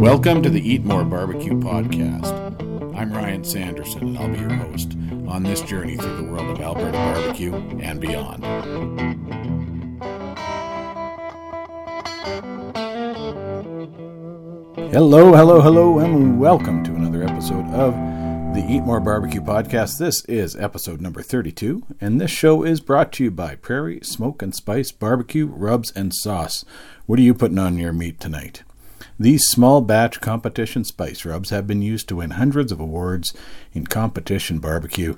Welcome to the Eat More Barbecue podcast. I'm Ryan Sanderson, and I'll be your host on this journey through the world of Alberta barbecue and beyond. Hello, hello, hello, and welcome to another episode of the Eat More Barbecue podcast. This is episode number 32, and this show is brought to you by Prairie Smoke and Spice Barbecue Rubs and Sauce. What are you putting on your meat tonight? These small batch competition spice rubs have been used to win hundreds of awards in competition barbecue.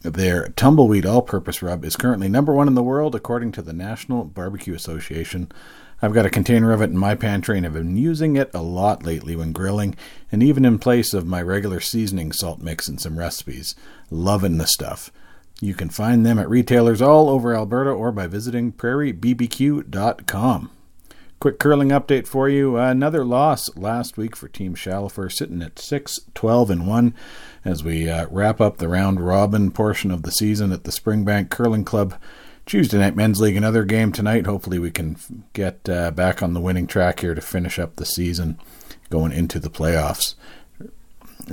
Their tumbleweed all purpose rub is currently number one in the world according to the National Barbecue Association. I've got a container of it in my pantry and have been using it a lot lately when grilling and even in place of my regular seasoning salt mix in some recipes. Loving the stuff. You can find them at retailers all over Alberta or by visiting prairiebbq.com. Quick curling update for you. Another loss last week for Team Chalifour, sitting at 6 12 and 1 as we uh, wrap up the round robin portion of the season at the Springbank Curling Club. Tuesday night men's league, another game tonight. Hopefully, we can get uh, back on the winning track here to finish up the season going into the playoffs.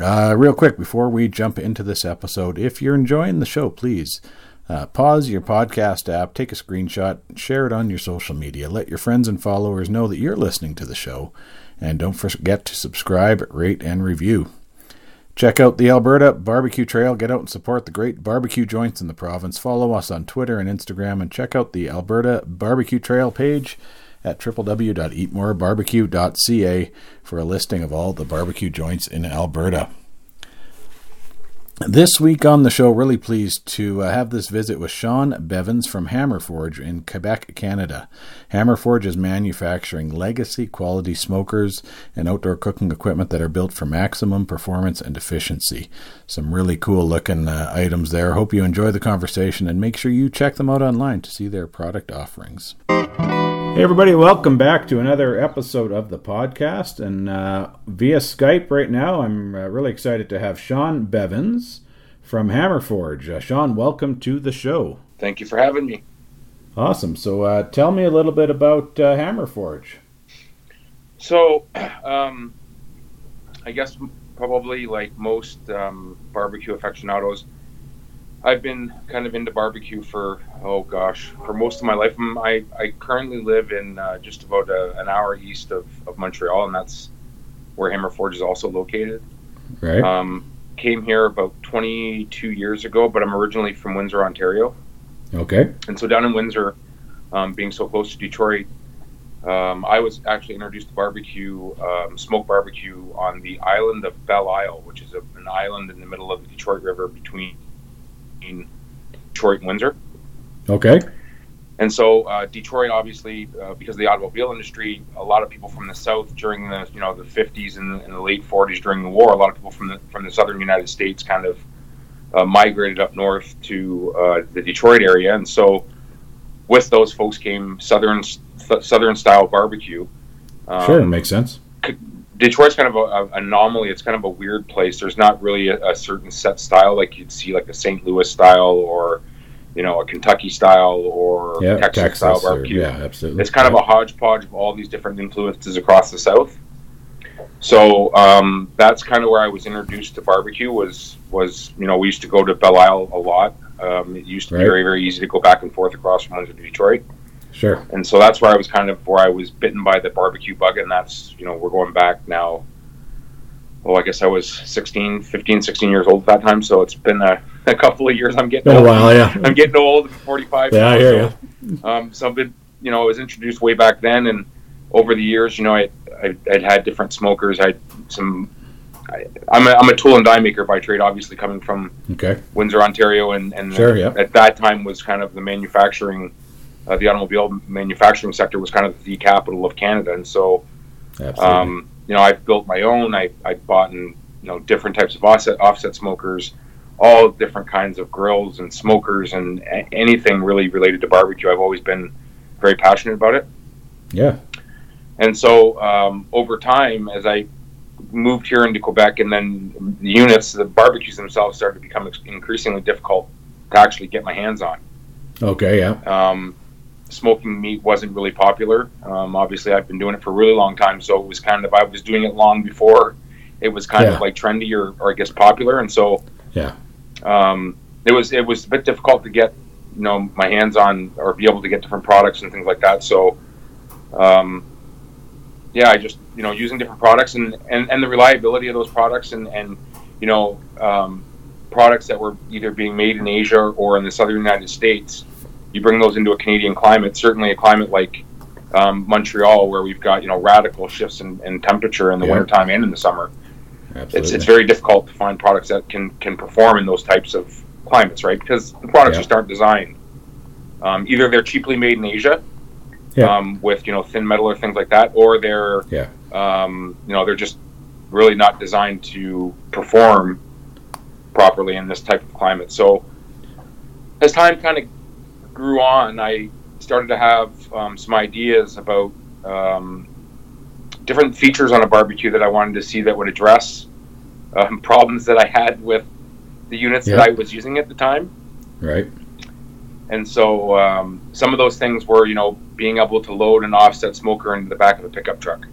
Uh, real quick, before we jump into this episode, if you're enjoying the show, please uh, pause your podcast app, take a screenshot, share it on your social media. Let your friends and followers know that you're listening to the show. And don't forget to subscribe, rate, and review. Check out the Alberta Barbecue Trail. Get out and support the great barbecue joints in the province. Follow us on Twitter and Instagram, and check out the Alberta Barbecue Trail page at www.eatmorebarbecue.ca for a listing of all the barbecue joints in Alberta. This week on the show, really pleased to uh, have this visit with Shawn Bevins from Hamrforge in Quebec, Canada. Hamrforge is manufacturing legacy quality smokers and outdoor cooking equipment that are built for maximum performance and efficiency. Some really cool looking uh, items there. Hope you enjoy the conversation and make sure you check them out online to see their product offerings. Hey, everybody, welcome back to another episode of the podcast. And uh, via Skype right now, I'm uh, really excited to have Shawn Bevins from Hamrforge. Uh, Shawn, welcome to the show. Thank you for having me. Awesome. So, uh, tell me a little bit about uh, Hamrforge. So, um, I guess probably like most um, barbecue aficionados, I've been kind of into barbecue for oh gosh for most of my life. Mm, I, I currently live in uh, just about a, an hour east of, of Montreal, and that's where Hamrforge is also located. Right. Um, came here about 22 years ago, but I'm originally from Windsor, Ontario. Okay. And so down in Windsor, um, being so close to Detroit, um, I was actually introduced to barbecue, um, smoke barbecue, on the island of Belle Isle, which is a, an island in the middle of the Detroit River between Detroit and Windsor. Okay. And so uh, Detroit, obviously, uh, because of the automobile industry, a lot of people from the south during the you know the 50s and, and the late 40s during the war, a lot of people from the from the southern United States kind of uh, migrated up north to uh, the Detroit area, and so with those folks came southern southern style barbecue. Um, sure, makes sense. Detroit's kind of an anomaly. It's kind of a weird place. There's not really a, a certain set style like you'd see like a St. Louis style or you know a Kentucky style or yeah, Texas, Texas style or- barbecue. yeah, absolutely. It's kind of a hodgepodge of all these different influences across the South. So um, that's kind of where I was introduced to barbecue. Was was you know we used to go to Belle Isle a lot. Um, it used to Right. be very very easy to go back and forth across from Windsor to Detroit Sure. and so that's where I was kind of where I was bitten by the barbecue bug, and that's you know we're going back now. Well, I guess I was 16, 15, 16 years old at that time, so it's been a, a couple of years. I'm getting Been a old. while, yeah. I'm getting old. I'm 45. Yeah, I hear so, Um, so I've been, you know, I was introduced way back then, and over the years, you know, I, I I'd had different smokers. I had some. I, I'm a, I'm a tool and die maker by trade, obviously coming from Okay. Windsor, Ontario, and, and Sure, yeah. at that time was kind of the manufacturing, uh, the automobile manufacturing sector was kind of the capital of Canada, and so um, you know I've built my own. I I bought in you know different types of offset offset smokers, all different kinds of grills and smokers and a- anything really related to barbecue. I've always been very passionate about it. yeah. And so um, over time, as I moved here into Quebec, and then the units, the barbecues themselves started to become ex- increasingly difficult to actually get my hands on. Okay. Yeah. Um, smoking meat wasn't really popular. Um, obviously, I've been doing it for a really long time, so it was kind of I was doing it long before it was kind Yeah. of like trendy or, or I guess popular, and so Yeah. um, it was it was a bit difficult to get you know my hands on or be able to get different products and things like that. So um, yeah, I just you know using different products and, and, and the reliability of those products and and you know um, products that were either being made in Asia or in the southern United States. You bring those into a Canadian climate, certainly a climate like um, Montreal, where we've got you know radical shifts in, in temperature in the Yeah. wintertime and in the summer Absolutely. it's, it's very difficult to find products that can, can perform in those types of climates, right? Because the products Yeah. just aren't designed. Um, either they're cheaply made in Asia, Yeah. um, with you know thin metal or things like that, or they're Yeah. um, you know they're just really not designed to perform properly in this type of climate. So as time kind of grew on, I started to have um, some ideas about um, different features on a barbecue that I wanted to see that would address um, problems that I had with the units Yeah. that I was using at the time. right. And so um, some of those things were, you know, being able to load an offset smoker into the back of a pickup truck.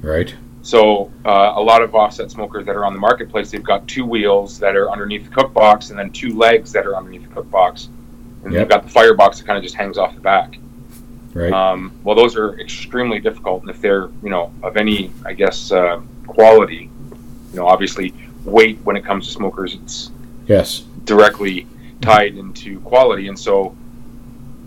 Right. So uh, a lot of offset smokers that are on the marketplace, they've got two wheels that are underneath the cook box, and then two legs that are underneath the cook box, and Yep. you've got the firebox that kind of just hangs off the back. Right. Um, well, those are extremely difficult, and if they're you know of any, I guess, uh, quality, you know, obviously weight when it comes to smokers, it's yes. directly tied into quality, and so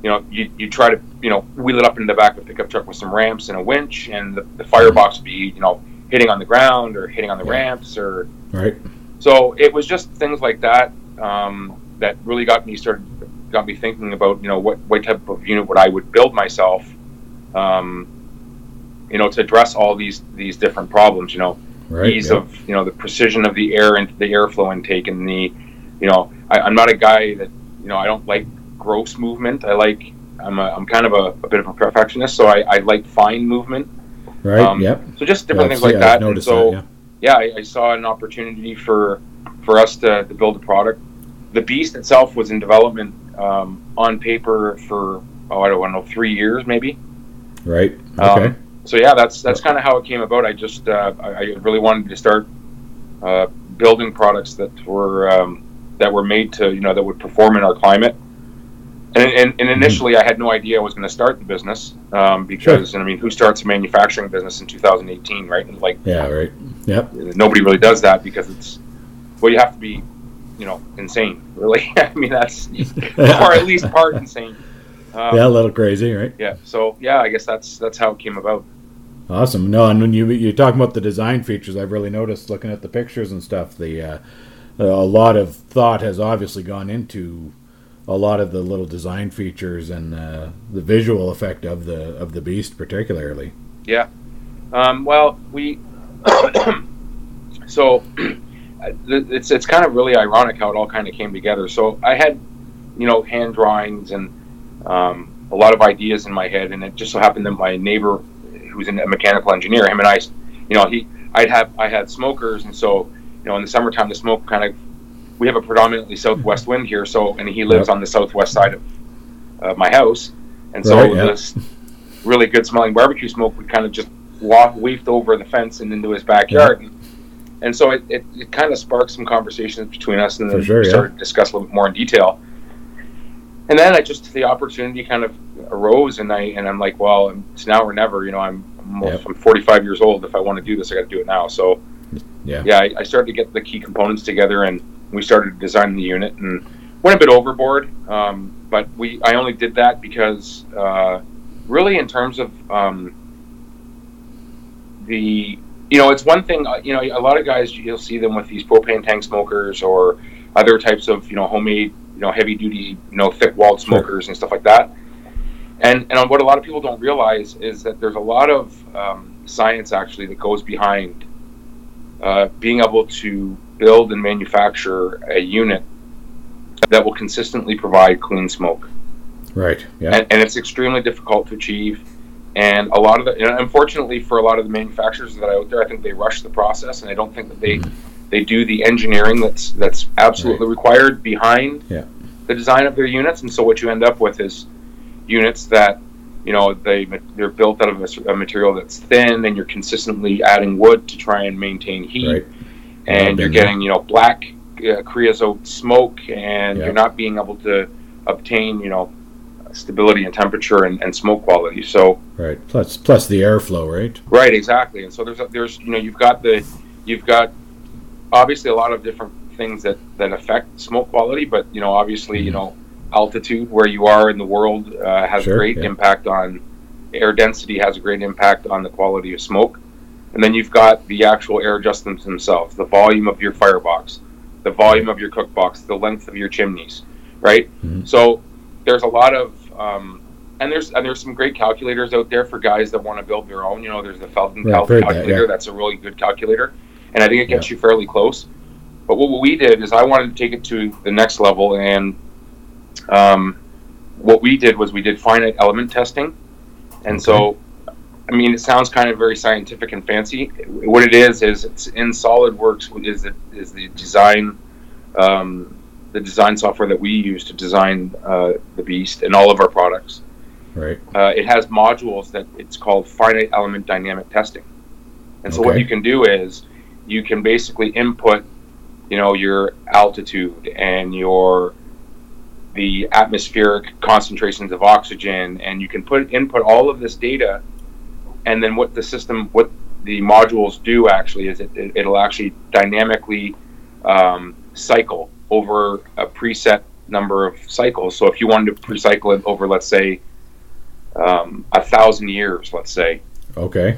you know you, you try to you know wheel it up into the back of a pickup truck with some ramps and a winch, and the, the firebox would be you know hitting on the ground or hitting on the Yeah. ramps or Right. so it was just things like that um, that really got me started got me thinking about you know what what type of unit would I would build myself um, you know to address all these these different problems you know Right. ease yeah. of you know the precision of the air and the airflow intake and the you know I, I'm not a guy that you know I don't like gross movement I like I'm a, I'm kind of a, a bit of a perfectionist so I, I like fine movement Right. um, yep. so just different things like yeah, that I've and noticed so that, yeah. yeah, I, I saw an opportunity for for us to, to build a product. The Beast itself was in development um, on paper for oh I don't know three years maybe. Right. Um, Okay. So yeah, that's that's kind of how it came about. I just uh, I, I really wanted to start uh, building products that were um, that were made to you know that would perform in our climate. And, and, Mm-hmm. and initially, I had no idea I was going to start the business um, because, and I mean, who starts a manufacturing business in 2018, right? And like, yeah. Right. Yep. nobody really does that because it's well you have to be you know insane really i mean that's or at least part insane um, yeah. A little crazy. Right. yeah so yeah i guess that's that's how it came about Awesome. No, and when you you talk about the design features, I've really noticed looking at the pictures and stuff. The uh, a lot of thought has obviously gone into a lot of the little design features and uh, the visual effect of the of the beast, particularly. yeah um, well we so it's it's kind of really ironic how it all kind of came together so i had you know hand drawings and um, a lot of ideas in my head and it just so happened that my neighbor who's a mechanical engineer him and i you know he i'd have i had smokers and so you know in the summertime the smoke kind of we have a predominantly southwest wind here so and he lives Yep. on the southwest side of uh, my house and so Right, yeah. this really good smelling barbecue smoke would kind of just waft, weaved over the fence and into his backyard and, and so it, it, it kind of sparked some conversations between us and then sure, we yeah. started to discuss a little bit more in detail and then I just the opportunity kind of arose, and I and I'm like, well, it's now or never. You know, I'm I'm, Yep. I'm 45 years old. If I want to do this, I got to do it now. So Yeah. yeah, I, I started to get the key components together, and we started designing the unit, and went a bit overboard. Um, but we I only did that because uh, really in terms of um, the you know it's one thing uh, you know a lot of guys you'll see them with these propane tank smokers or other types of you know homemade you know heavy duty you know thick walled smokers and stuff like that and and what a lot of people don't realize is that there's a lot of um, science actually that goes behind uh, being able to build and manufacture a unit that will consistently provide clean smoke Right. Yeah. and, and it's extremely difficult to achieve. And a lot of the, and unfortunately for a lot of the manufacturers that are out there, I think they rush the process, and I don't think that they Mhm. they do the engineering that's that's absolutely required behind Yeah. the design of their units. And so what you end up with is units that you know they they're built out of a, a material that's thin, and you're consistently adding wood to try and maintain heat, Right. and you're getting you know black uh, creosote smoke, and Yeah. you're not being able to obtain you know stability and temperature and, and smoke quality. So Right. Plus plus the airflow, right? Right, exactly. And so there's there's you know you've got the you've got obviously a lot of different things that that affect smoke quality, but you know obviously you Mhm. know altitude where you are in the world uh, has Sure, a great yeah. impact on air density has a great impact on the quality of smoke. And then you've got the actual air adjustments themselves, the volume of your firebox, the volume of your cookbox, the length of your chimneys, right? Mhm. So there's a lot of um, and there's and there's some great calculators out there for guys that want to build their own. You know, there's the Feldon Right, cal- I've that, calculator. yeah. That's a really good calculator, and I think it gets you fairly close. But what we did is I wanted to take it to the next level, and um, what we did was we did finite element testing, and so. I mean, it sounds kind of very scientific and fancy. What it is is it's in SolidWorks is the, is the design um, the design software that we use to design uh, the Beast and all of our products. Right. Uh, it has modules that it's called finite element dynamic testing. And so what you can do is you can basically input, you know, your altitude and your the atmospheric concentrations of oxygen, and you can put input all of this data, and then what the system, what the modules do actually is it, it it'll actually dynamically um, cycle over a preset number of cycles. So if you wanted to recycle it over, let's say, um, a thousand years, let's say, Okay.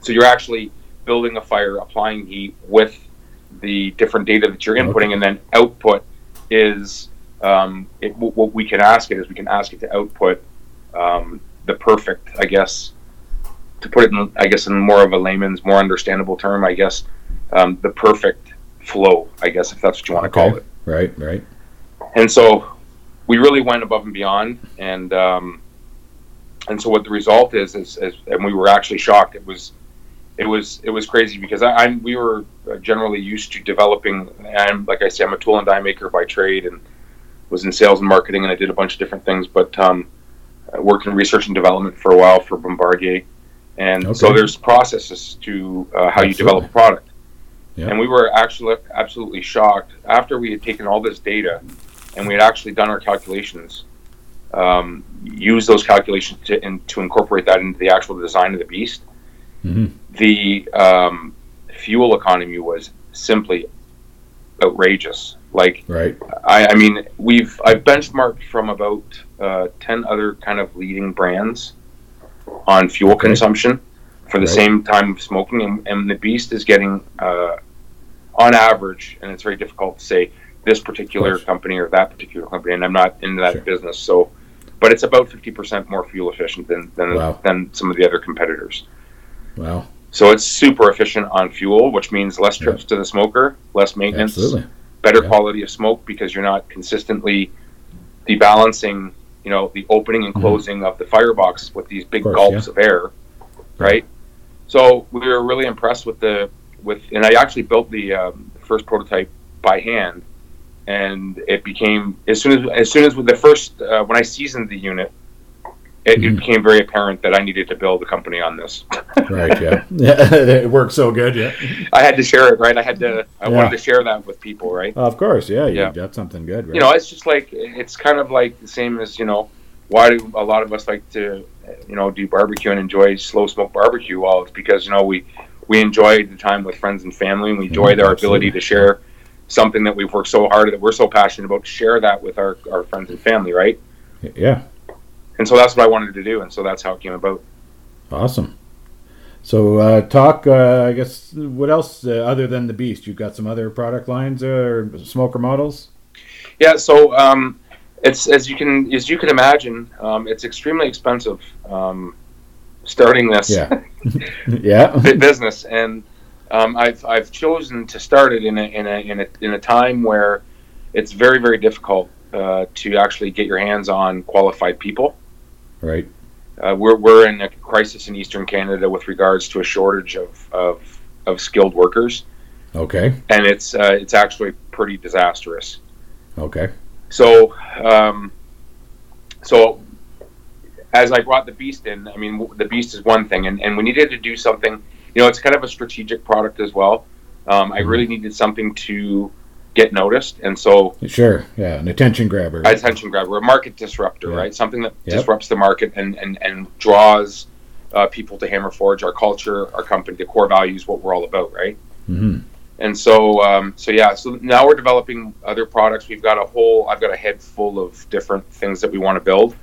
so you're actually building a fire, applying heat with the different data that you're inputting, Okay. and then output is um, it, what what we can ask it is we can ask it to output um, the perfect, I guess, to put it in, I guess, in more of a layman's, more understandable term, I guess, um, the perfect flow, I guess, if that's what you want to Okay. call it Right. Right. and so we really went above and beyond and um, and so what the result is, is is and we were actually shocked it was it was it was crazy because I, I'm we were generally used to developing and like I say I'm a tool and die maker by trade and was in sales and marketing and I did a bunch of different things but um, I worked in research and development for a while for Bombardier and so there's processes to uh, how you develop a product Yeah. and we were actually absolutely shocked after we had taken all this data and we had actually done our calculations um, use those calculations to, in, to incorporate that into the actual design of the beast hmm the um, fuel economy was simply outrageous like Right. I, I mean we've i've benchmarked from about uh, 10 other kind of leading brands on fuel Okay. consumption for the Right. same time of smoking and, and the beast is getting uh, on average and it's very difficult to say this particular company or that particular company and i'm not into that Sure. business so but it's about 50% more fuel efficient than than, Wow. than some of the other competitors Wow. so it's super efficient on fuel which means less trips to the smoker less maintenance Absolutely. better Yeah. quality of smoke because you're not consistently debalancing, you know, the opening and Mhm. closing of the firebox with these big coarse, gulps of air, right? So we were really impressed with the with, and I actually built the um, first prototype by hand, and it became as soon as as soon as with the first uh, when I seasoned the unit. It, Mhm. it became very apparent that I needed to build a company on this. Right. Yeah. yeah. It worked so good. Yeah. I had to share it, right? I had to. I Yeah. wanted to share that with people, right? Of course. Yeah. You Yeah. got something good. Right. you know, it's just like it's kind of like the same as you know, why do a lot of us like to, you know, do barbecue and enjoy slow smoke barbecue? Well, it's because you know we we enjoy the time with friends and family, and we enjoy Mhm, our ability to share something that we've worked so hard that we're so passionate about. To share that with our our friends and family, right? Yeah. And so that's what I wanted to do, and so that's how it came about. Awesome. So uh, talk. Uh, I guess what else uh, other than the Beast? You've got some other product lines uh, or smoker models. Yeah, so um, it's as you can as you can imagine, um, it's extremely expensive um, starting this. Yeah. yeah. business, and um, I've I've chosen to start it in a in a in a in a time where it's very very difficult uh, to actually get your hands on qualified people. Right. Uh, we're we're in a crisis in Eastern Canada with regards to a shortage of of, of skilled workers, Okay. and it's uh, it's actually pretty disastrous. Okay. So, um, so as I brought the Beast in, I mean, the Beast is one thing, and, and we needed to do something. You know, it's kind of a strategic product as well. Um, I Mm-hmm. really needed something to get noticed, and so Sure. Yeah, an attention grabber. attention grabber, a market disruptor, Yeah. right? Something that Yep. disrupts the market and and and draws uh, people to Hamrforge, our culture, our company, the core values, what we're all about, right? hmm And so, um, so yeah, so now we're developing other products. We've got a whole, I've got a head full of different things that we want to build.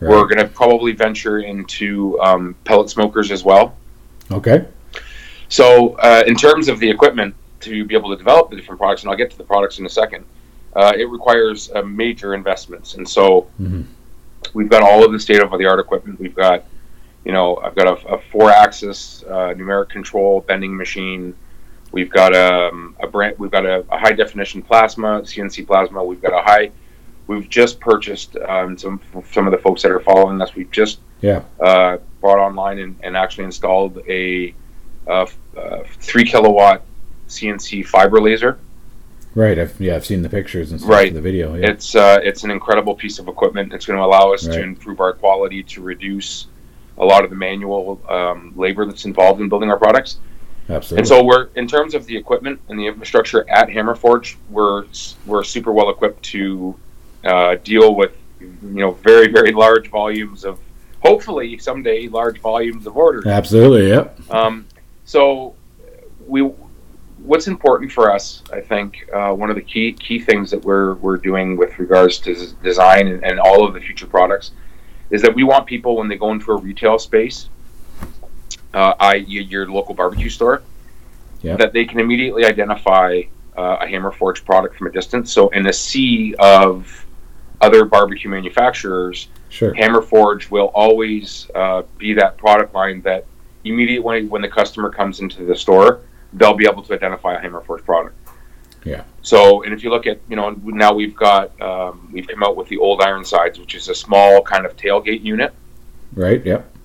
Right. We're going to probably venture into um, pellet smokers as well. Okay. So, uh, in terms of the equipment to be able to develop the different products, and I'll get to the products in a second, uh, it requires uh, major investments. And so, Mhm. we've got all of the state of the art equipment. We've got, you know, I've got a, a four-axis uh, numeric control bending machine. We've got um, a brand. We've got a, a high definition plasma, CNC plasma. We've got a high. We've just purchased um, some some of the folks that are following us. We've just Yeah. uh, brought online and, and actually installed a, uh, f- uh, three kilowatt CNC fiber laser. Right. I've, yeah, I've seen the pictures and stuff Right. the video. Yeah. It's uh, it's an incredible piece of equipment. It's going to allow us Right. to improve our quality, to reduce a lot of the manual um, labor that's involved in building our products. Absolutely. And so we're in terms of the equipment and the infrastructure at Hamrforge, we're we're super well equipped to uh, deal with you know very very large volumes of hopefully someday large volumes of orders. Absolutely. Yep. Um, so we, what's important for us, I think, uh, one of the key key things that we're we're doing with regards to design and, and all of the future products is that we want people when they go into a retail space, uh, i.e., your local barbecue store, Yeah. that they can immediately identify uh, a Hamrforge product from a distance. So in a sea of other barbecue manufacturers, Sure. Hamrforge will always uh, be that product line that immediately when the customer comes into the store, they'll be able to identify a Hamrforge product. Yeah. So, and if you look at, you know, now we've got, um, we've come out with the old Ironsides, which is a small kind of tailgate unit. Right. Yep.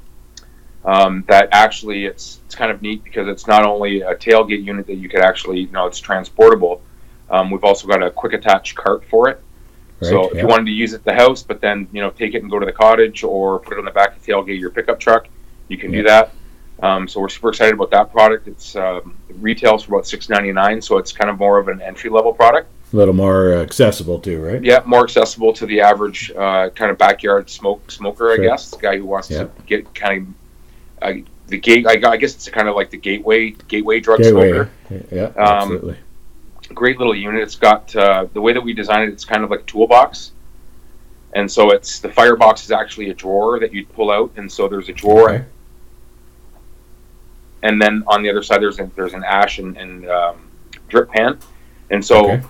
Um, that actually, it's it's kind of neat because it's not only a tailgate unit that you could actually, you know, it's transportable. Um, we've also got a quick attach cart for it. Right. So if yeah. you wanted to use it at the house, but then you know take it and go to the cottage or put it on the back of the tailgate of your pickup truck, you can do that. Um, so we're super excited about that product. It's um, it retails for about six ninety nine, so it's kind of more of an entry level product. a little more accessible too, right? Yeah, more accessible to the average uh, kind of backyard smoke smoker, I guess. The guy who wants Yeah. to get kind uh, the gate. I, I guess it's kind of like the gateway gateway drug Gateway. smoker. Yeah. Um, absolutely. great little unit. It's got uh, the way that we designed it. It's kind of like a toolbox, and so it's the firebox is actually a drawer that you'd pull out, and so there's a drawer, Okay. and then on the other side there's a, there's an ash and, and um, drip pan, and so Okay.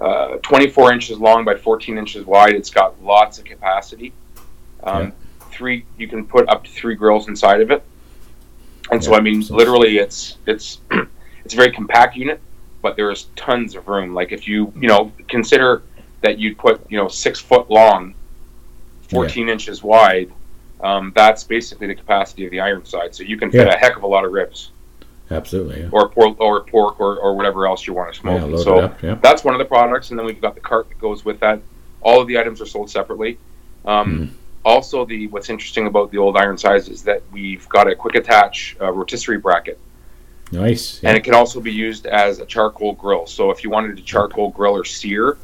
uh, 24 inches long by 14 inches wide. It's got lots of capacity. Um, Three, you can put up to three grills inside of it, and so I mean, literally, it's it's it's a very compact unit, but there's tons of room. Like if you you know consider that you'd put you know six foot long, 14 inches wide. Um, that's basically the capacity of the iron side, so you can fit Yeah. a heck of a lot of ribs, Absolutely. Yeah. or pork, or pork, or, or whatever else you want to smoke. Yeah. So up. Yeah. that's one of the products, and then we've got the cart that goes with that. All of the items are sold separately. Um, Hmm. Also, the what's interesting about the old Ironsides is that we've got a quick attach uh, rotisserie bracket, Nice. Yeah. and it can also be used as a charcoal grill. So if you wanted to charcoal grill or sear,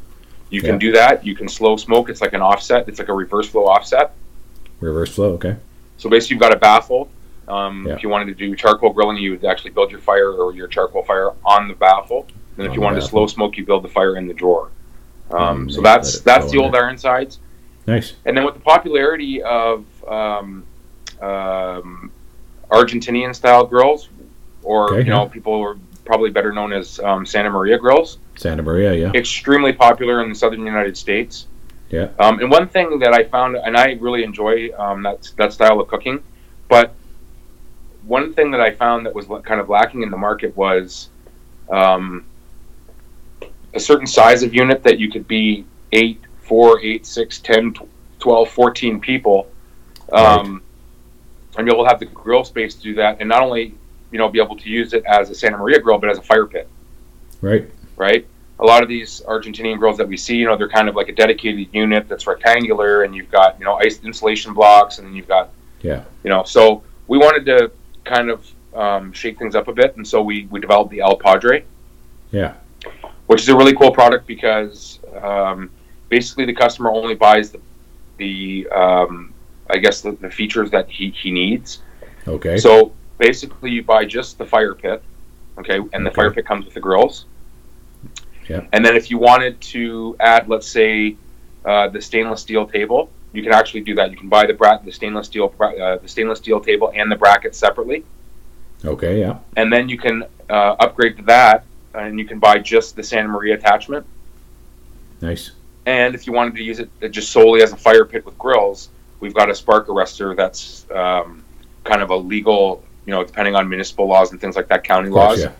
you can Yeah. do that. You can slow smoke. It's like an offset. It's like a reverse flow offset. Reverse flow. Okay. So basically, you've got a baffle. Um, Yeah. If you wanted to do charcoal grilling, you would actually build your fire or your charcoal fire on the baffle. And if On you wanted to slow smoke, you build the fire in the drawer. Um, And so that's that's the old iron sides. Nice. And then with the popularity of um, um, Argentinian style grills, or Okay, you know, yeah. people are probably better known as um, Santa Maria grills, Santa Maria. Yeah. extremely popular in the southern United States. Yeah. Um, and one thing that I found, and I really enjoy um, that that style of cooking, but one thing that I found that was kind of lacking in the market was um, a certain size of unit that you could be eight, four, eight, six, 10, 12, 14 people, um, and be able have the grill space to do that, and not only you know be able to use it as a Santa Maria grill, but as a fire pit Right. right? a lot of these Argentinian grills that we see, you know, they're kind of like a dedicated unit that's rectangular, and you've got you know ice insulation blocks, and then you've got Yeah. you know. So we wanted to kind of um, shake things up a bit, and so we we developed the El Padre, Yeah. which is a really cool product because um, basically the customer only buys the the um, I guess the, the features that he, he needs. Okay. So basically, you buy just the fire pit, okay, and the Okay. fire pit comes with the grills. Yeah. And then if you wanted to add, let's say, uh, the stainless steel table, you can actually do that. You can buy the bra- the stainless steel bra- uh, the stainless steel table and the brackets separately, okay. Yeah. and then you can uh, upgrade to that, and you can buy just the Santa Maria attachment. Nice. And if you wanted to use it just solely as a fire pit with grills, we've got a spark arrestor that's um, kind of a legal, you know, depending on municipal laws and things like that, county course, laws. yeah.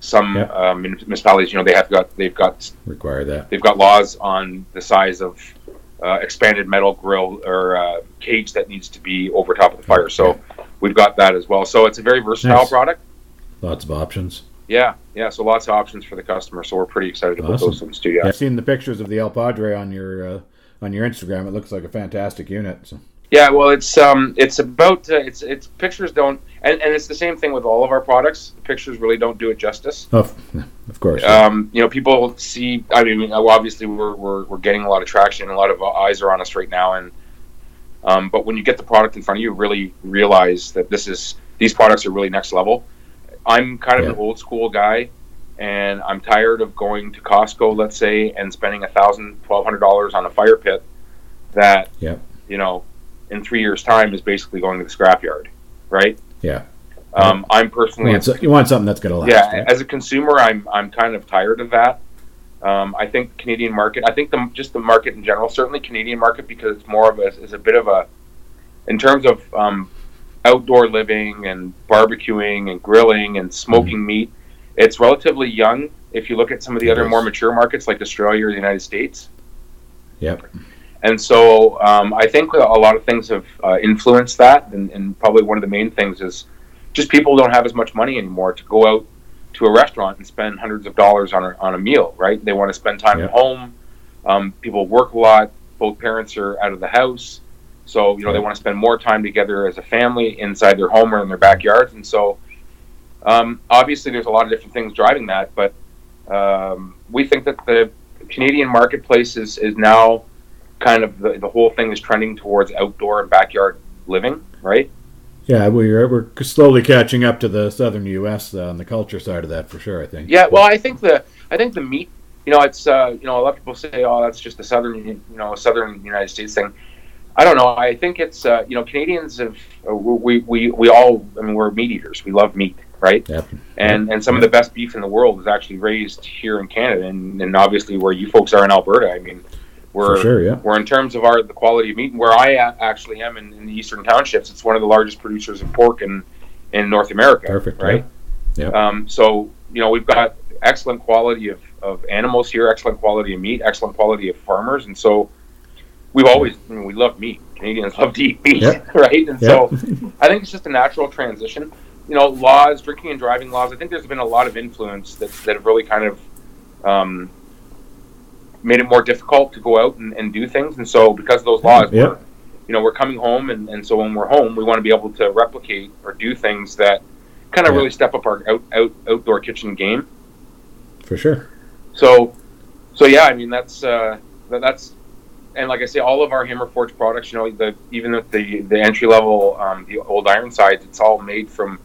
Some Yeah. uh, municipalities, you know, they have got they've got Require that. they've got laws on the size of uh, expanded metal grill or uh, cage that needs to be over top of the fire. So we've got that as well. So it's a very versatile Nice. product. Lots of options. Yeah, yeah. So lots of options for the customer. So we're pretty excited about Awesome. those things too. Yeah. I've seen the pictures of the El Padre on your uh, on your Instagram. It looks like a fantastic unit. So. Yeah, well, it's um, it's about uh, it's it's pictures don't, and, and it's the same thing with all of our products. The pictures really don't do it justice. Oh, of course. yeah. Um, you know, people see. I mean, obviously, we're, we're we're getting a lot of traction. A lot of eyes are on us right now, and um, but when you get the product in front of you, you really realize that this is these products are really next level. I'm kind of Yeah. an old school guy, and I'm tired of going to Costco, let's say, and spending a thousand, twelve hundred dollars on a fire pit that Yeah. you know in three years' time is basically going to the scrapyard, right? yeah. Um, I'm You personally want, so- you want something that's going to last. yeah, right? as a consumer, I'm I'm kind of tired of that. Um, I think Canadian market. I think the just the market in general, certainly Canadian market, because it's more of a is a bit of a in terms of um, outdoor living and barbecuing and grilling and smoking meat. It's relatively young. If you look at some of the Mm-hmm. Other more mature markets like Australia or the United States, Yep. and so um, I think a lot of things have uh, influenced that, and, and probably one of the main things is just people don't have as much money anymore to go out to a restaurant and spend hundreds of dollars on a, on a meal, right? They want to spend time at home. Um, people work a lot. Both parents are out of the house. So, you know, they want to spend more time together as a family inside their home or in their backyards. And so, um, obviously, there's a lot of different things driving that. But um, we think that the Canadian marketplace is, is now kind of the, the whole thing is trending towards outdoor and backyard living, right? Yeah, we're we're slowly catching up to the southern U.S. Uh, on the culture side of that for sure. I think. Yeah, well, I think the I think the meat, you know, it's uh, you know, a lot of people say, oh, that's just the southern, you know, southern United States thing. I don't know. I think it's uh, you know, Canadians have uh, we, we we all I mean we're meat eaters. We love meat, right? Yep. And and some of the best beef in the world is actually raised here in Canada, and, and obviously where you folks are in Alberta. I mean, we're sure. Yeah. where in terms of our the quality of meat, where I a- actually am in, in the eastern townships, it's one of the largest producers of pork in in North America. Perfect. right? Yeah. Um, so you know we've got excellent quality of, of animals here, excellent quality of meat, excellent quality of farmers, and so we've always I mean, we love meat. Canadians love to eat meat, Yeah. right? And Yeah. so I think it's just a natural transition. You know, laws, drinking and driving laws. I think there's been a lot of influence that that have really kind of um, made it more difficult to go out and, and do things. And so because of those laws, we're, you know, we're coming home, and, and so when we're home, we want to be able to replicate or do things that kind of really step up our out, out outdoor kitchen game. for sure. So, so yeah, I mean that's uh, that, that's and like I say, all of our Hamrforge products, you know, the even with the the entry level, um, the old iron sides, it's all made from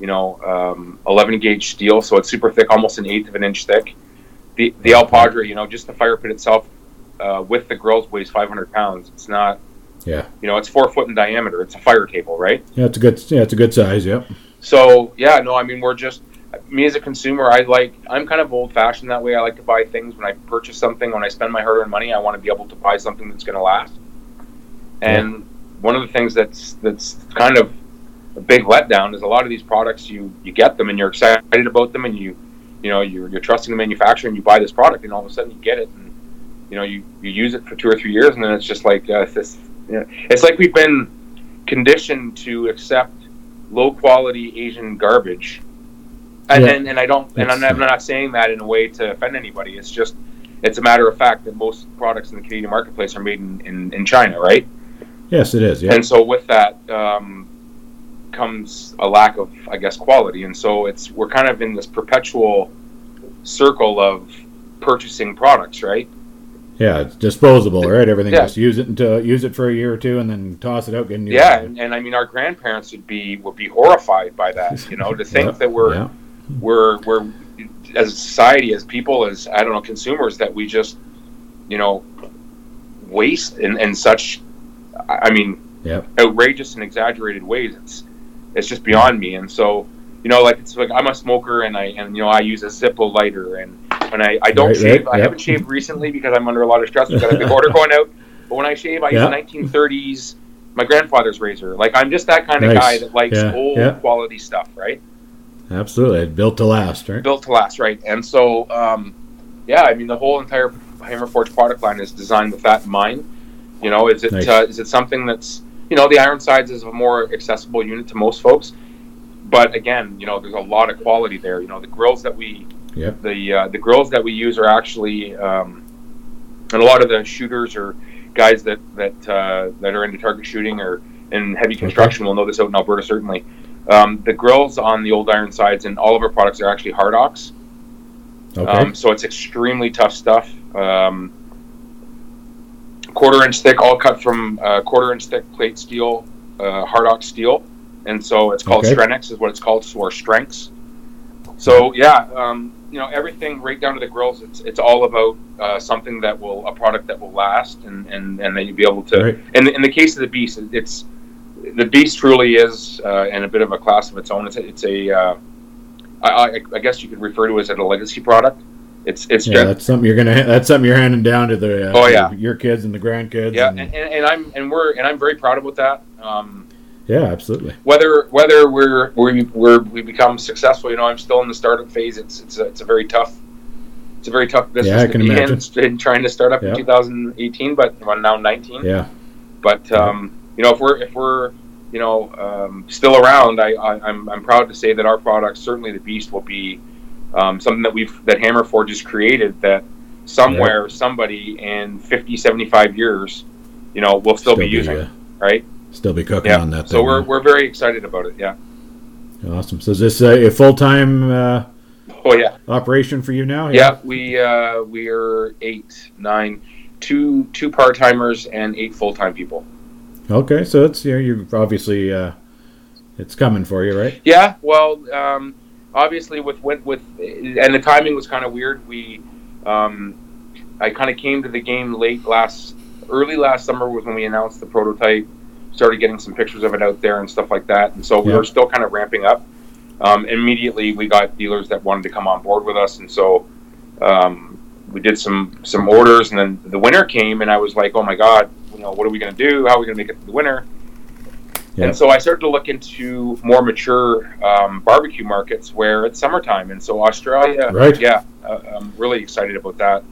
you know um, 11 gauge steel, so it's super thick, almost an eighth of an inch thick. The the El Padre, you know, just the fire pit itself uh, with the grills weighs 500 pounds. It's not, Yeah. you know, it's four foot in diameter. It's a fire table, right? Yeah, it's a good. Yeah, it's a good size. Yep. So yeah, no, I mean we're just me as a consumer. I like I'm kind of old fashioned that way. I like to buy things when I purchase something. When I spend my hard earned money, I want to be able to buy something that's going to last. And one of the things that's that's kind of a big letdown is a lot of these products you you get them and you're excited about them and you you know you're, you're trusting the manufacturer and you buy this product and all of a sudden you get it and you know you, you use it for two or three years and then it's just like uh, this you know, it's like we've been conditioned to accept low quality Asian garbage And, Yeah. and, and I don't, and I'm not, I'm not saying that in a way to offend anybody. It's just, it's a matter of fact that most products in the Canadian marketplace are made in, in, in China, right? Yes, it is. Yeah. And so with that um, comes a lack of, I guess, quality. And so it's we're kind of in this perpetual circle of purchasing products, right? Yeah, it's disposable, right? Everything Yeah. just use it until use it for a year or two, and then toss it out. Get new Yeah, and, and I mean, our grandparents would be would be horrified by that. You know, to think Yeah, that we're yeah. We're we're as a society, as people, as I don't know, consumers, that we just you know waste in, in such. I mean, Yep. outrageous and exaggerated ways. It's it's just beyond me. And so, you know, like it's like I'm a smoker and I and you know I use a Zippo lighter and when I, I don't Right, shave, right, I yep. haven't shaved recently because I'm under a lot of stress. We've got a big order going out. But when I shave, I Yeah. use 1930s my grandfather's razor. Like I'm just that kind of guy that likes Yeah, old yeah. quality stuff, right? Absolutely, built to last, right? Built to last, right? And so, um, yeah, I mean the whole entire Hamrforge product line is designed with that in mind. You know, is it Nice. uh, is it something that's you know the Ironsides is a more accessible unit to most folks, but again, you know, there's a lot of quality there. You know, the grills that we Yep. the uh, the grills that we use are actually, um, and a lot of the shooters or guys that that uh, that are into target shooting or in heavy construction will know this out in Alberta certainly. Um, the grills on the old Ironsides and all of our products are actually Hardox. Okay. Um, so it's extremely tough stuff. Um, quarter inch thick, all cut from uh, quarter inch thick plate steel, uh, Hardox steel, and so it's called Okay. Strenx, is what it's called, or Strengths. So yeah, um, you know everything right down to the grills. It's it's all about uh, something that will a product that will last, and and and that you'll be able to. Right. In the, in the case of the beast, it's the beast truly is uh, in a bit of a class of its own. It's a, it's a uh, I, I, I guess you could refer to it as a legacy product. It's it's yeah, gen- that's something you're gonna. That's something you're handing down to the. Uh, Oh, yeah. your kids and the grandkids. yeah, and- and, and, I'm and we're and I'm very proud about that. Um, yeah, absolutely. whether whether we're we we're, we become successful, you know, I'm still in the startup phase. It's it's a, it's a very tough it's a very tough business Yeah, I to can be imagine. in trying to start up Yeah. in 2018, but well, now 19. Yeah, But um, you know, if we're if we're you know um, still around, I, I I'm I'm proud to say that our product, certainly the Beast, will be um, something that we've that Hamrforge has created that somewhere somebody in 50, 75 years, you know, we'll still, be using, uh, right? still be cooking Yeah. on that. So thing, we're we're very excited about it. Yeah. awesome. So is this a, a full time uh, Oh yeah. operation for you now? Yeah, we uh, we are eight, nine, two two part timers and eight full time people. Okay, so it's you know, you're obviously uh, it's coming for you, right? Yeah, well, um, obviously with with, with and the timing was kind of weird. We, um, I kind of came to the game late last, early last summer was when we announced the prototype. Started getting some pictures of it out there and stuff like that, and so we Yeah. were still kind of ramping up. Um, immediately, we got dealers that wanted to come on board with us, and so um, we did some some orders. And then the winter came, and I was like, "Oh my god, you know, what are we going to do? How are we going to make it to the winter?" Yeah. And so I started to look into more mature um, barbecue markets where it's summertime, and so Australia, Right. Yeah, uh, I'm really excited about that.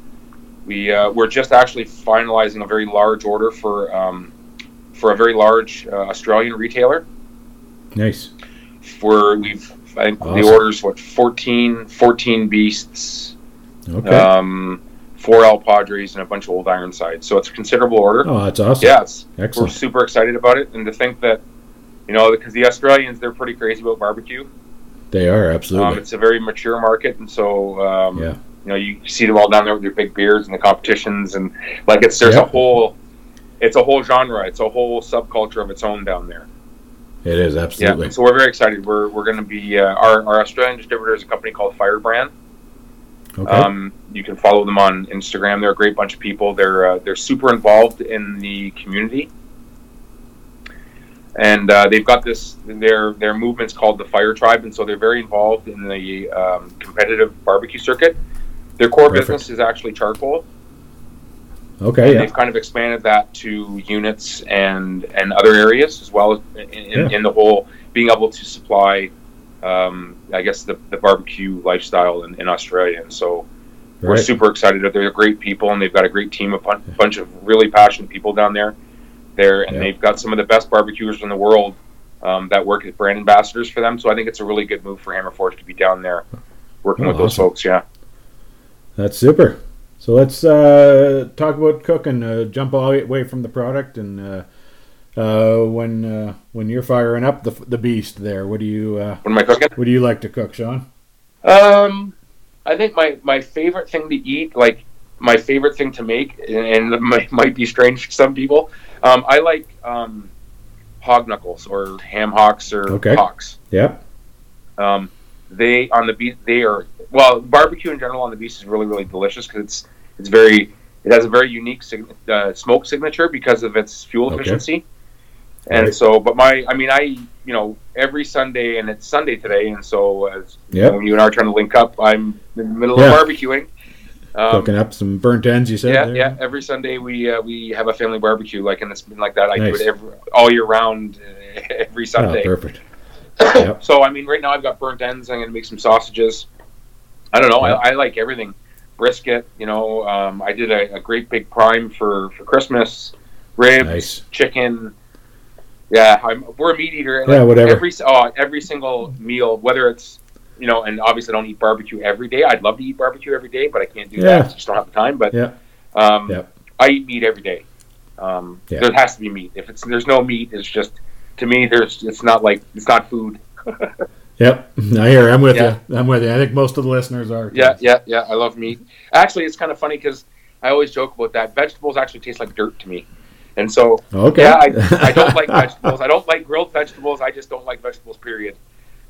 We uh, we're just actually finalizing a very large order for um, for a very large uh, Australian retailer. Nice. For we've I think Awesome. the orders what 14, 14 beasts, Okay. um, four El Padres, and a bunch of old Ironsides. So it's a considerable order. oh, that's awesome. Yeah, it's, we're super excited about it, and to think that, you know, because the Australians they're pretty crazy about barbecue. They are Um, absolutely. it's a very mature market, and so um, Yeah. you know you see them all down there with their big beards and the competitions, and like it's there's Yeah. a whole, it's a whole genre, it's a whole subculture of its own down there. It is absolutely. Yeah, so we're very excited. We're we're going to be uh, our our Australian distributor is a company called Firebrand. Okay. Um, you can follow them on Instagram. They're a great bunch of people. They're uh, they're super involved in the community, and uh, they've got this. Their their movement's called the Fire Tribe, and so they're very involved in the um, competitive barbecue circuit. Their core Perfect. business is actually charcoal. okay. and Yeah. They've kind of expanded that to units and and other areas as well as in, in, Yeah. in the whole being able to supply. Um, I guess the, the barbecue lifestyle in, in Australia, and so we're Right. super excited. They're great people, and they've got a great team, of a bunch of really passionate people down there. There, and Yeah. they've got some of the best barbecuers in the world um, that work as brand ambassadors for them. So I think it's a really good move for Hamrforge to be down there working Oh, with those awesome. folks. Yeah. That's super. So let's uh, talk about cooking. Uh, jump all away from the product, and uh, uh, when uh, when you're firing up the the beast, there, what do you uh, What am I cooking? what do you like to cook, Shawn? Um, I think my my favorite thing to eat, like my favorite thing to make, and, and it might, might be strange for some people. Um, I like um, hog knuckles or ham hocks or Okay. hocks. Yep. Um, they on the beast, they are well barbecue in general on the beast is really really delicious because it's it's very it has a very unique sig- uh, smoke signature because of its fuel Okay. And Right. so, but my, I mean, I, you know, every Sunday, and it's Sunday today, and so as you Yep. know, you and I are trying to link up, I'm in the middle Yeah. of barbecuing. Um, Cooking up some burnt ends, you said. yeah, there? yeah. Every Sunday we uh, we have a family barbecue, like, and it's been like that. I Nice. do it every all year round, uh, every Oh, Sunday. perfect. Yep. so I mean, right now I've got burnt ends. I'm going to make some sausages. I don't know. Yep. I, I like everything. Brisket. You know, um, I did a, a great big prime for for Christmas. Ribs, Nice. chicken. Yeah, I'm, we're a meat eater. Yeah, whatever. Every oh, every single meal, whether it's you know, and obviously I don't eat barbecue every day. I'd love to eat barbecue every day, but I can't do Yeah. that. I just don't have the time. But Yeah. um, Yeah. I eat meat every day. Um, Yeah. There has to be meat. If it's there's no meat, it's just to me. There's it's not like it's not food. Yep. I hear. I'm with Yeah. you. I'm with you. I think most of the listeners are. too. Yeah, yeah, yeah. I love meat. Actually, it's kind of funny because I always joke about that. Vegetables actually taste like dirt to me, and so Okay. yeah, I, I don't like vegetables. I don't like grilled vegetables. I just don't like vegetables. Period.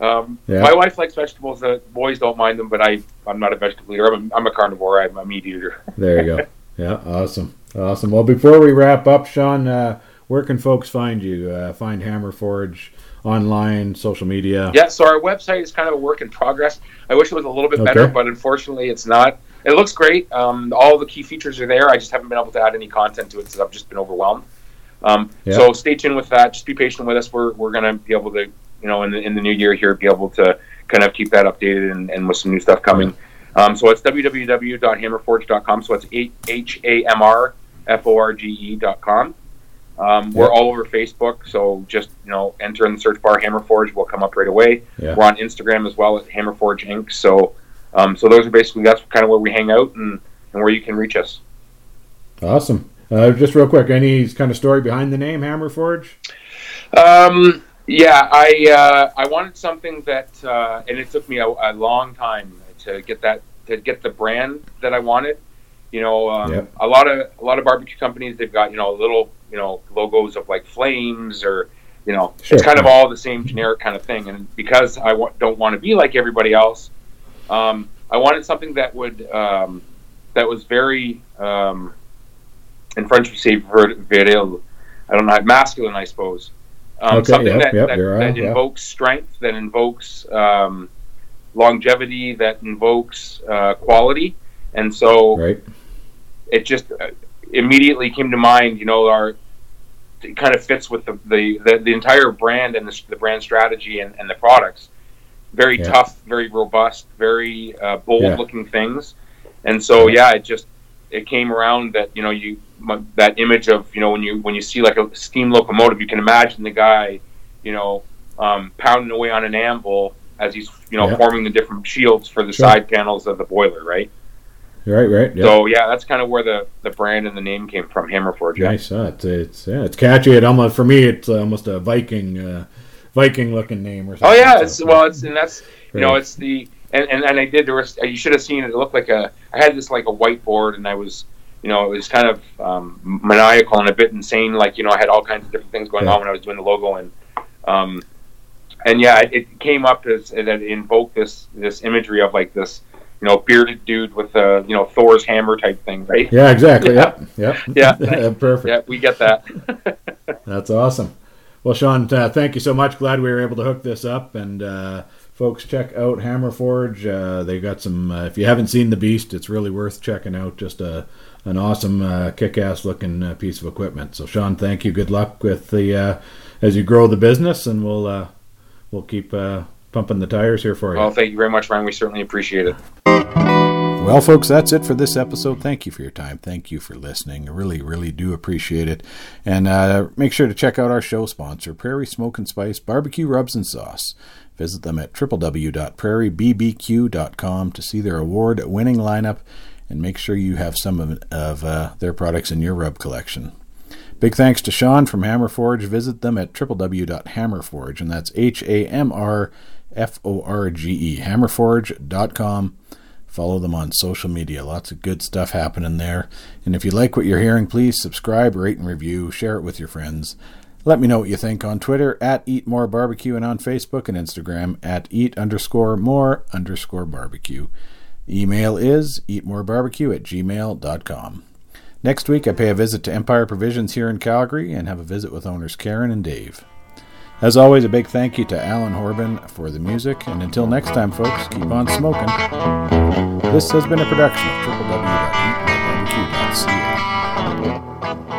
Um, Yeah. My wife likes vegetables. The boys don't mind them, but I I'm not a vegetable eater. I'm a, I'm a carnivore. I'm a meat eater. There you go. Yeah, awesome, awesome. Well, before we wrap up, Shawn, uh, where can folks find you? Uh, find Hamrforge online, social media. Yeah, so our website is kind of a work in progress. I wish it was a little bit better, but unfortunately, it's not. It looks great. Um, all the key features are there. I just haven't been able to add any content to it because I've just been overwhelmed. Um, Yeah. So stay tuned with that. Just be patient with us. We're, we're going to be able to, you know, in the, in the new year here, be able to kind of keep that updated and, and with some new stuff coming. Um, so it's www.hamrforge.com. So it's H A M R F O R G E dot com. Um, we're all over Facebook, so just you know, enter in the search bar Hamrforge, will come up right away. Yeah. We're on Instagram as well at Hamrforge Inc. So, um, so those are basically that's kind of where we hang out and, and where you can reach us. Awesome. Uh, just real quick, any kind of story behind the name Hamrforge? Um, yeah, I uh, I wanted something that, uh, and it took me a, a long time to get that to get the brand that I wanted. You know, um, Yep. a lot of a lot of barbecue companies they've got you know little you know logos of like flames or you know Sure. it's kind of all the same generic kind of thing. And because I w- don't want to be like everybody else, um, I wanted something that would um, that was very um, in French we say viril. I don't know, masculine, I suppose. Um, Okay, something yep, that, yep, that, that right, invokes strength, that invokes um, longevity, that invokes uh, quality, and so Right. it just uh, immediately came to mind. You know, our it kind of fits with the the, the, the entire brand and the, the brand strategy and, and the products. Very Yeah. tough, very robust, very uh, bold Yeah. looking things, and so yeah, it just it came around that you know you that image of you know when you when you see like a steam locomotive, you can imagine the guy, you know, um, pounding away on an anvil as he's you know Yeah. forming the different shields for the Sure. side panels of the boiler, right? Right. Right. Yeah. So yeah, that's kind of where the, the brand and the name came from, Hamrforge. Yeah. Nice. Uh, it's it's yeah, it's catchy. It almost for me, it's almost a Viking uh, Viking looking name or something. Oh yeah, it's well, it's and that's you know it's the and, and, and I did there was you should have seen it. It looked like a I had this like a whiteboard and I was you know it was kind of um, maniacal and a bit insane. Like you know I had all kinds of different things going Yeah. on when I was doing the logo and um and yeah, it, it came up as that it invoked this this imagery of like this you know bearded dude with a you know Thor's hammer type thing, right? Yeah. Exactly. Yeah. Yep. Yep. Yeah. Perfect. Yeah, we get that. That's awesome. Well, Shawn, uh, thank you so much. Glad we were able to hook this up. And uh, folks, check out Hamrforge. Uh, they've got some. Uh, if you haven't seen the Beast, it's really worth checking out. Just a an awesome, uh, kick-ass looking uh, piece of equipment. So, Shawn, thank you. Good luck with the uh, as you grow the business, and we'll uh, we'll keep uh, pumping the tires here for you. well, thank you very much, Ryan. We certainly appreciate it. Well, folks, that's it for this episode. Thank you for your time. Thank you for listening. I really, really do appreciate it. And uh, make sure to check out our show sponsor, Prairie Smoke and Spice Barbecue Rubs and Sauce. Visit them at www.prairiebbq.com to see their award winning lineup and make sure you have some of, of uh, their products in your rub collection. Big thanks to Shawn from Hamrforge. Visit them at www.hamrforge, and that's H A M R F O R G E, hamrforge.com. Follow them on social media. Lots of good stuff happening there. And if you like what you're hearing, please subscribe, rate, and review. Share it with your friends. Let me know what you think on Twitter at Eat More Barbecue and on Facebook and Instagram at Eat underscore more underscore barbecue. Email is eatmorebarbecue at gmail.com. Next week, I pay a visit to Empire Provisions here in Calgary and have a visit with owners Karen and Dave. As always, a big thank you to Alan Horbin for the music, and until next time, folks, keep on smoking. This has been a production of www.eatmorebarbecue.ca.